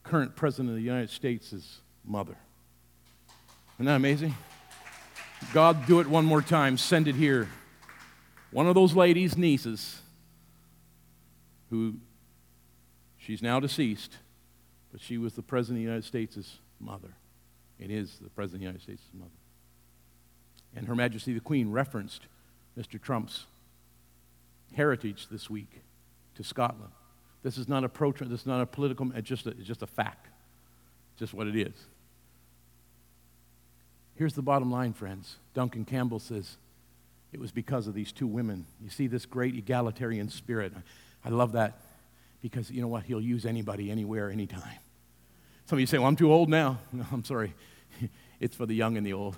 current president of the United States' mother. Isn't that amazing? God, do it one more time. Send it here. One of those ladies' nieces, who she's now deceased, but she was the president of the United States' mother. It is the president of the United States' mother. And Her Majesty the Queen referenced Mr. Trump's heritage this week to Scotland. This is not a pro Trump, this is not a political, it's just a, it's just a fact. Just what it is. Here's the bottom line, friends. Duncan Campbell says, it was because of these two women. You see this great egalitarian spirit. I love that because you know what? He'll use anybody, anywhere, anytime. Some of you say, well, I'm too old now. No, I'm sorry. it's for the young and the old.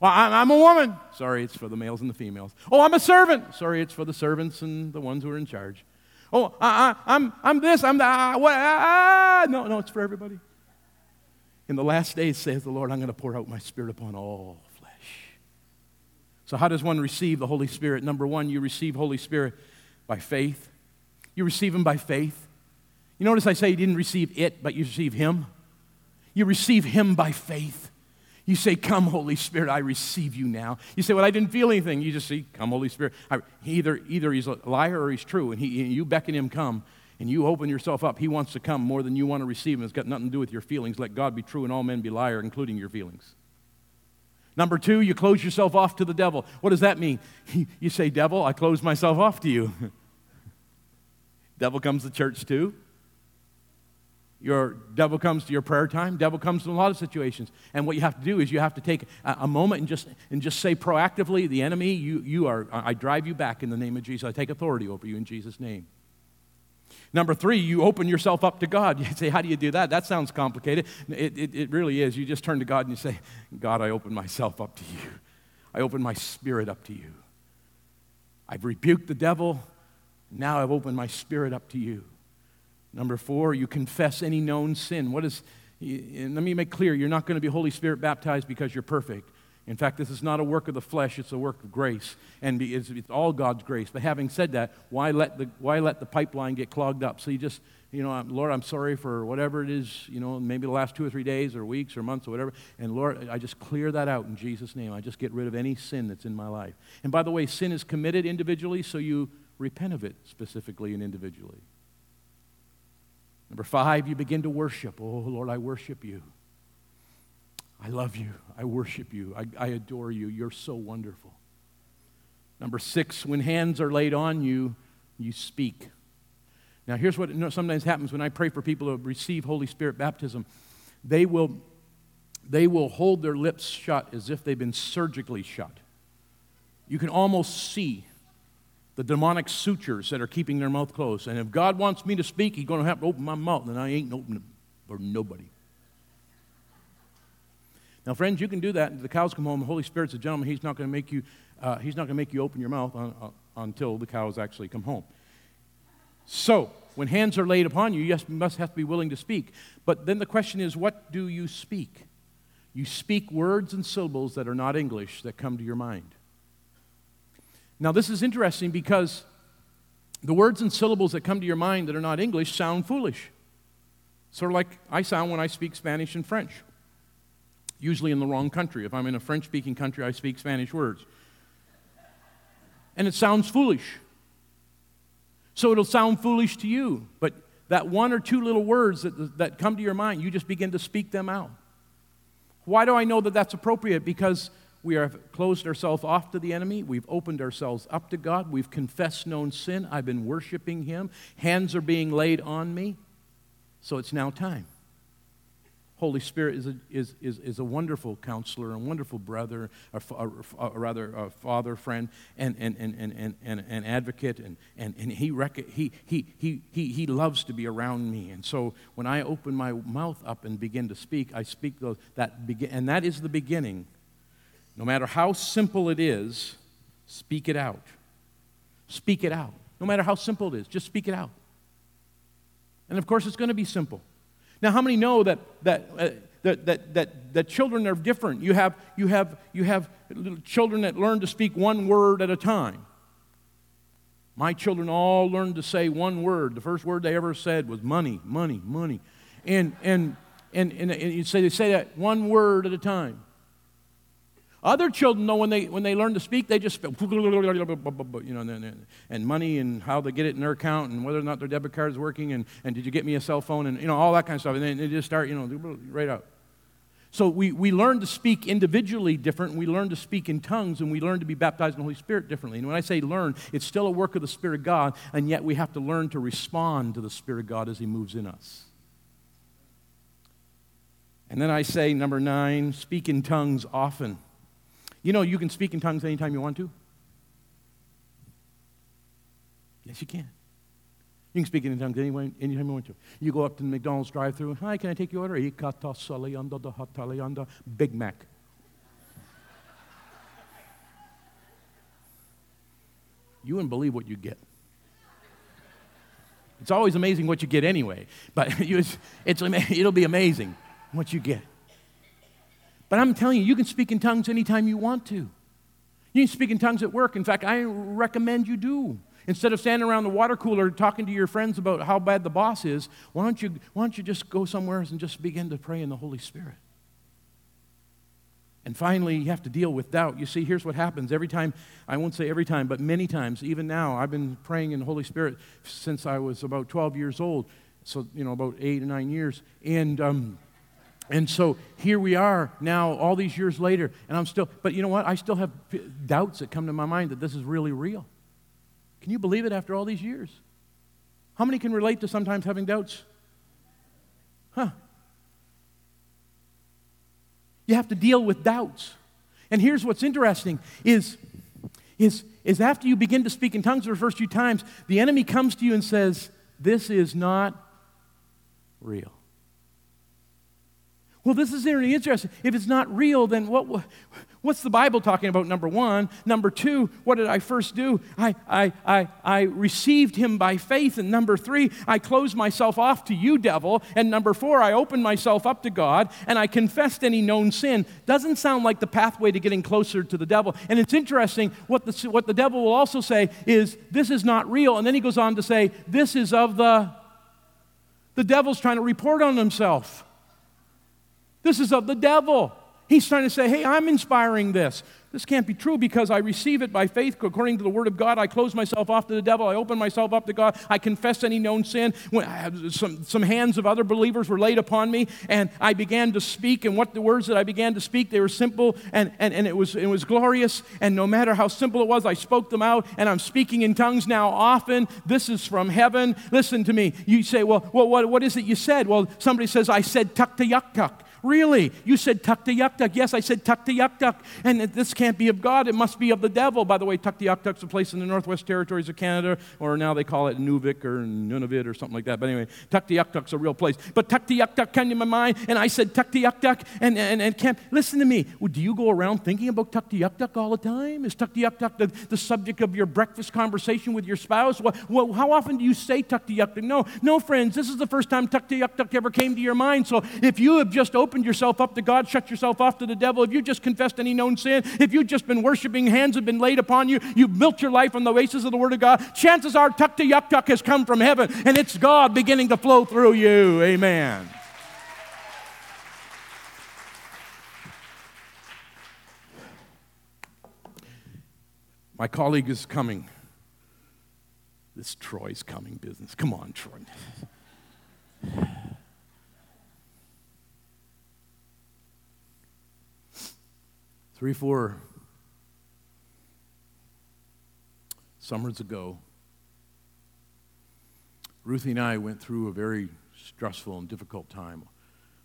Well, I'm a woman. Sorry, it's for the males and the females. Oh, I'm a servant. Sorry, it's for the servants and the ones who are in charge. Oh, I, I, I'm, I'm this, I'm that. What, ah, no, no, it's for everybody. In the last days, says the Lord, I'm going to pour out my spirit upon all. So, how does one receive the Holy Spirit? Number one, you receive Holy Spirit by faith. You receive Him by faith. You notice I say you didn't receive it, but you receive Him. You receive Him by faith. You say, Come, Holy Spirit, I receive you now. You say, Well, I didn't feel anything. You just say, Come, Holy Spirit. I, either, either he's a liar or he's true, and, he, you beckon him come, and you open yourself up. He wants to come more than you want to receive him. It's got nothing to do with your feelings. Let God be true and all men be liar, including your feelings. Number two, you close yourself off to the devil. What does that mean? You say, Devil, I close myself off to you. devil comes to church too. Your devil comes to your prayer time. Devil comes to a lot of situations. And what you have to do is you have to take a, a, moment and just, and just say proactively, the enemy, you, you are, I drive you back in the name of Jesus. I take authority over you in Jesus' name. Number three, you open yourself up to God. You say, How do you do that? That sounds complicated. It, it, it really is. You just turn to God and you say, God, I open myself up to you. I open my spirit up to you. I've rebuked the devil. Now I've opened my spirit up to you. Number four, you confess any known sin. What is, let me make clear, you're not going to be Holy Spirit baptized because you're perfect. In fact, this is not a work of the flesh, it's a work of grace. And it's, it's all God's grace. But having said that, why let, the, why let the pipeline get clogged up? So you just, you know, Lord, I'm sorry for whatever it is, you know, maybe the last two or three days or weeks or months or whatever. And Lord, I just clear that out in Jesus' name. I just get rid of any sin that's in my life. And by the way, sin is committed individually, so you repent of it specifically and individually. Number five, you begin to worship. Oh, Lord, I worship you. I love you. I worship you. I, I, adore you. You're so wonderful. Number six, when hands are laid on you, you speak. Now, here's what sometimes happens when I pray for people to receive Holy Spirit baptism. They will, they will hold their lips shut as if they've been surgically shut. You can almost see the demonic sutures that are keeping their mouth closed. And if God wants me to speak, He's going to have to open my mouth, and I ain't opening it for nobody. Now, friends, you can do that. The cows come home. The Holy Spirit's a gentleman. He's not going to make you. Uh, he's not going to make you open your mouth on, uh, until the cows actually come home. So, when hands are laid upon you, you must have to be willing to speak. But then the question is, what do you speak? You speak words and syllables that are not English that come to your mind. Now, this is interesting because the words and syllables that come to your mind that are not English sound foolish. Sort of like I sound when I speak Spanish and French, usually in the wrong country. If I'm in a French speaking country, I speak Spanish words. and it sounds foolish. So it'll sound foolish to you, but that one or two little words that, that come to your mind, you just begin to speak them out. Why do I know that that's appropriate? Because we have closed ourselves off to the enemy. We've opened ourselves up to God. We've confessed known sin. I've been worshiping Him. Hands are being laid on me. So it's now time. Holy Spirit is a, is, is, is a wonderful counselor, a wonderful brother, or, or, or rather, a father, friend, and, and, and, and, and, and, advocate, and, and, and he, rec- he, he, he, he, he loves to be around me. And so when I open my mouth up and begin to speak, I speak those, that begin, and that is the beginning. No matter how simple it is, speak it out. Speak it out. No matter how simple it is, just speak it out. And of course, it's going to be simple. Now, how many know that, that, uh, that, that, that, that children are different? You have, you, have, you have children that learn to speak one word at a time. My children all learned to say one word. The first word they ever said was money, money, money. And, and, and, and, and you say they say that one word at a time. Other children, though, when they, when they learn to speak, they just, you know, and, and money and how they get it in their account and whether or not their debit card is working and, and did you get me a cell phone and, you know, all that kind of stuff. And then they just start, you know, right out. So we, we learn to speak individually different. We learn to speak in tongues and we learn to be baptized in the Holy Spirit differently. And when I say learn, it's still a work of the Spirit of God, and yet we have to learn to respond to the Spirit of God as He moves in us. And then I say, number nine, speak in tongues often. You know, you can speak in tongues anytime you want to. Yes, you can. You can speak in tongues anyway, anytime you want to. You go up to the McDonald's drive through Hi, can I take your order? Big Mac. You wouldn't believe what you get. It's always amazing what you get anyway, but it's, it's, it'll be amazing what you get. But I'm telling you, you can speak in tongues anytime you want to. You can speak in tongues at work. In fact, I recommend you do. Instead of standing around the water cooler talking to your friends about how bad the boss is, why don't you, why don't you just go somewhere and just begin to pray in the Holy Spirit? And finally, you have to deal with doubt. You see, here's what happens every time, I won't say every time, but many times, even now, I've been praying in the Holy Spirit since I was about 12 years old. So, you know, about eight or nine years. And, um, and so here we are now, all these years later, and I'm still, but you know what? I still have doubts that come to my mind that this is really real. Can you believe it after all these years? How many can relate to sometimes having doubts? Huh. You have to deal with doubts. And here's what's interesting is, is, is after you begin to speak in tongues for the first few times, the enemy comes to you and says, This is not real. Well, this is really interesting. If it's not real, then what, what's the Bible talking about? Number one. Number two, what did I first do? I, I, I, I received him by faith. And number three, I closed myself off to you, devil. And number four, I opened myself up to God and I confessed any known sin. Doesn't sound like the pathway to getting closer to the devil. And it's interesting, what the, what the devil will also say is, this is not real. And then he goes on to say, this is of the, the devil's trying to report on himself. This is of the devil. He's trying to say, hey, I'm inspiring this. This can't be true because I receive it by faith according to the Word of God. I close myself off to the devil. I open myself up to God. I confess any known sin. Some, some hands of other believers were laid upon me, and I began to speak. And what the words that I began to speak, they were simple and, and, and it, was, it was glorious. And no matter how simple it was, I spoke them out. And I'm speaking in tongues now often. This is from heaven. Listen to me. You say, well, well what, what is it you said? Well, somebody says, I said tuk to yuck tuk. Really? You said Tuktoyaktuk. Yes, I said Tuktoyaktuk. And this can't be of God. It must be of the devil. By the way, Tuktoyaktuk's a place in the Northwest Territories of Canada, or now they call it Nunavik or Nunavut or something like that. But anyway, Tuktoyaktuk's a real place. But Tuktoyaktuk came to my mind, and I said Tuktoyaktuk. And, and, and can't, listen to me. Well, do you go around thinking about Tuktoyaktuk all the time? Is Tuktoyaktuk the, the subject of your breakfast conversation with your spouse? Well, well how often do you say Tuktoyaktuk? No, no, friends. This is the first time Tuktoyaktuk ever came to your mind. So if you have just opened opened yourself up to God, shut yourself off to the devil, if you just confessed any known sin, if you've just been worshiping, hands have been laid upon you, you've built your life on the basis of the Word of God, chances are tuck to yuck tuck has come from heaven and it's God beginning to flow through you. Amen. My colleague is coming. This Troy's coming business. Come on, Troy. Three, four summers ago, Ruthie and I went through a very stressful and difficult time.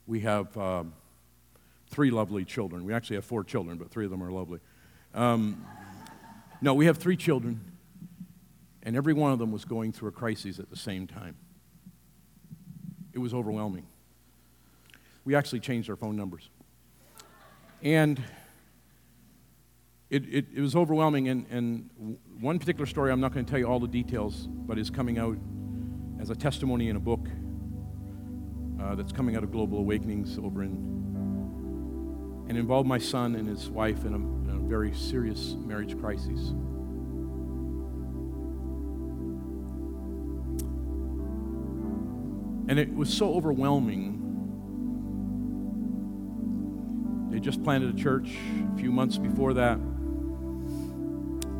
We have um, three lovely children. We actually have four children, but three of them are lovely. Um, no, we have three children, and every one of them was going through a crisis at the same time. It was overwhelming. We actually changed our phone numbers. And it, it, it was overwhelming. And, and one particular story, I'm not going to tell you all the details, but is coming out as a testimony in a book uh, that's coming out of Global Awakenings over in, and involved my son and his wife in a, in a very serious marriage crisis. And it was so overwhelming. They just planted a church a few months before that.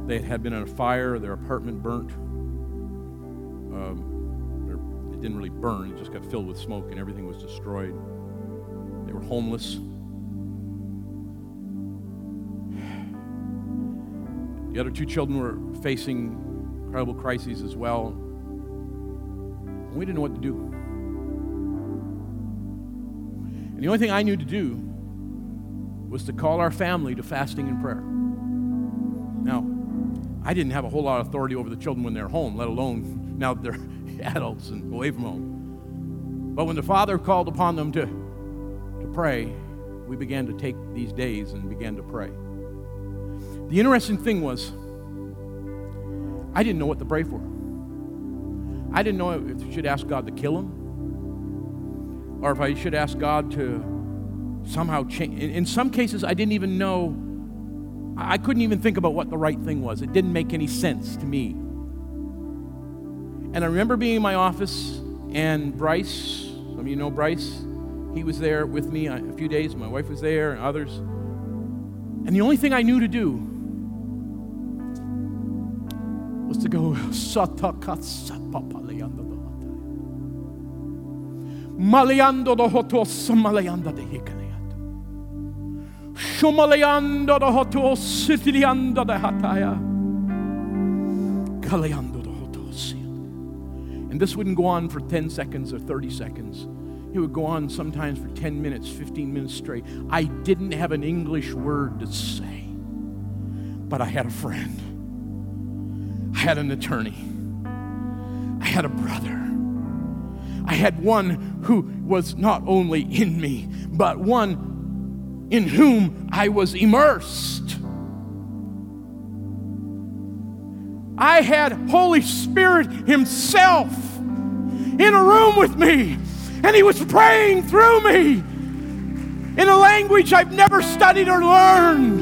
They had been in a fire, their apartment burnt. Um, it didn't really burn, it just got filled with smoke and everything was destroyed. They were homeless. The other two children were facing incredible crises as well. We didn't know what to do. And the only thing I knew to do was to call our family to fasting and prayer. I didn't have a whole lot of authority over the children when they're home, let alone now they're adults and away from home. But when the Father called upon them to, to pray, we began to take these days and began to pray. The interesting thing was, I didn't know what to pray for. I didn't know if I should ask God to kill him or if I should ask God to somehow change. In some cases, I didn't even know, I couldn't even think about what the right thing was. It didn't make any sense to me. And I remember being in my office, and Bryce, some of you know Bryce, he was there with me uh, a few days. My wife was there, and others. And the only thing I knew to do was to go, Maleando do hotos maleanda de hikaleata. Shumaleando do hotos sitilianda de hataya. Kaleando do hotos. And this wouldn't go on for 10 seconds or 30 seconds. It would go on sometimes for 10 minutes, 15 minutes straight. I didn't have an English word to say, but I had a friend. I had an attorney. I had a brother. I had one who was not only in me, but one in whom I was immersed. I had Holy Spirit Himself in a room with me, and He was praying through me in a language I've never studied or learned.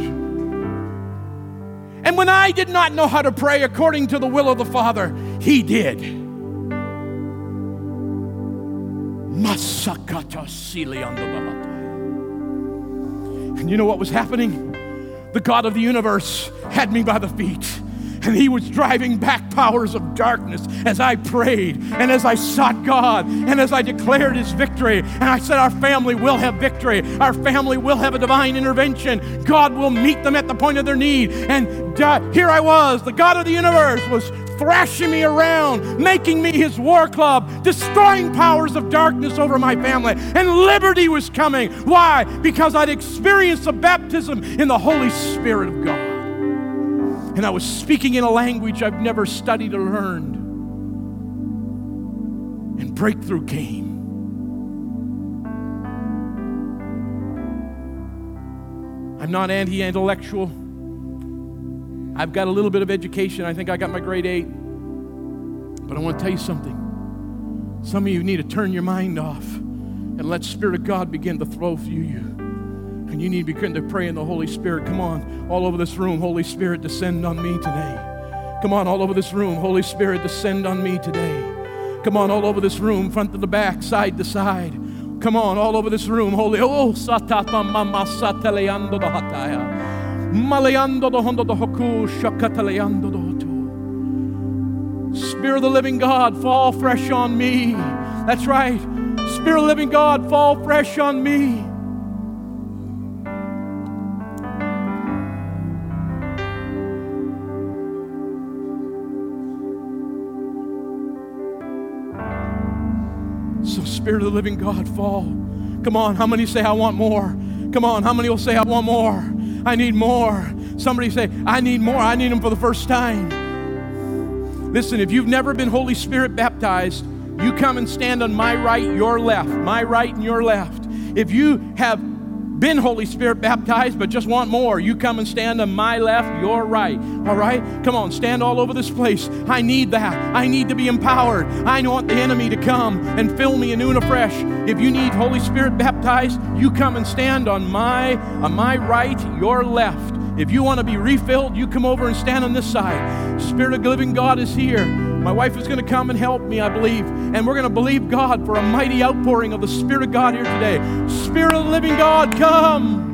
And when I did not know how to pray according to the will of the Father, He did. And you know what was happening? The God of the universe had me by the feet. And he was driving back powers of darkness as I prayed and as I sought God and as I declared his victory. And I said, Our family will have victory. Our family will have a divine intervention. God will meet them at the point of their need. And uh, here I was, the God of the universe was thrashing me around, making me his war club, destroying powers of darkness over my family. And liberty was coming. Why? Because I'd experienced the baptism in the Holy Spirit of God. And I was speaking in a language I've never studied or learned. And breakthrough came. I'm not anti intellectual. I've got a little bit of education. I think I got my grade eight. But I want to tell you something. Some of you need to turn your mind off and let Spirit of God begin to flow through you. And you need to begin to pray in the Holy Spirit. Come on, all over this room, Holy Spirit, descend on me today. Come on, all over this room, Holy Spirit, descend on me today. Come on, all over this room, front to the back, side to side. Come on, all over this room, Holy. Oh. Maleando do hondo do hoku shakataleando do hotu. Spirit of the living God, fall fresh on me. That's right. Spirit of the living God, fall fresh on me. So, Spirit of the living God, fall. Come on, how many say, I want more? Come on, how many will say, I want more? I need more. Somebody say, I need more. I need them for the first time. Listen, if you've never been Holy Spirit baptized, you come and stand on my right, your left, my right and your left. If you have been Holy Spirit baptized but just want more, you come and stand on my left, your right. All right? Come on, stand all over this place. I need that. I need to be empowered. I want the enemy to come and fill me anew and afresh. If you need Holy Spirit baptized, you come and stand on my on my right, your left. If you want to be refilled, you come over and stand on this side. Spirit of the living God is here. My wife is going to come and help me, I believe. And we're going to believe God for a mighty outpouring of the Spirit of God here today. Spirit of the living God, come.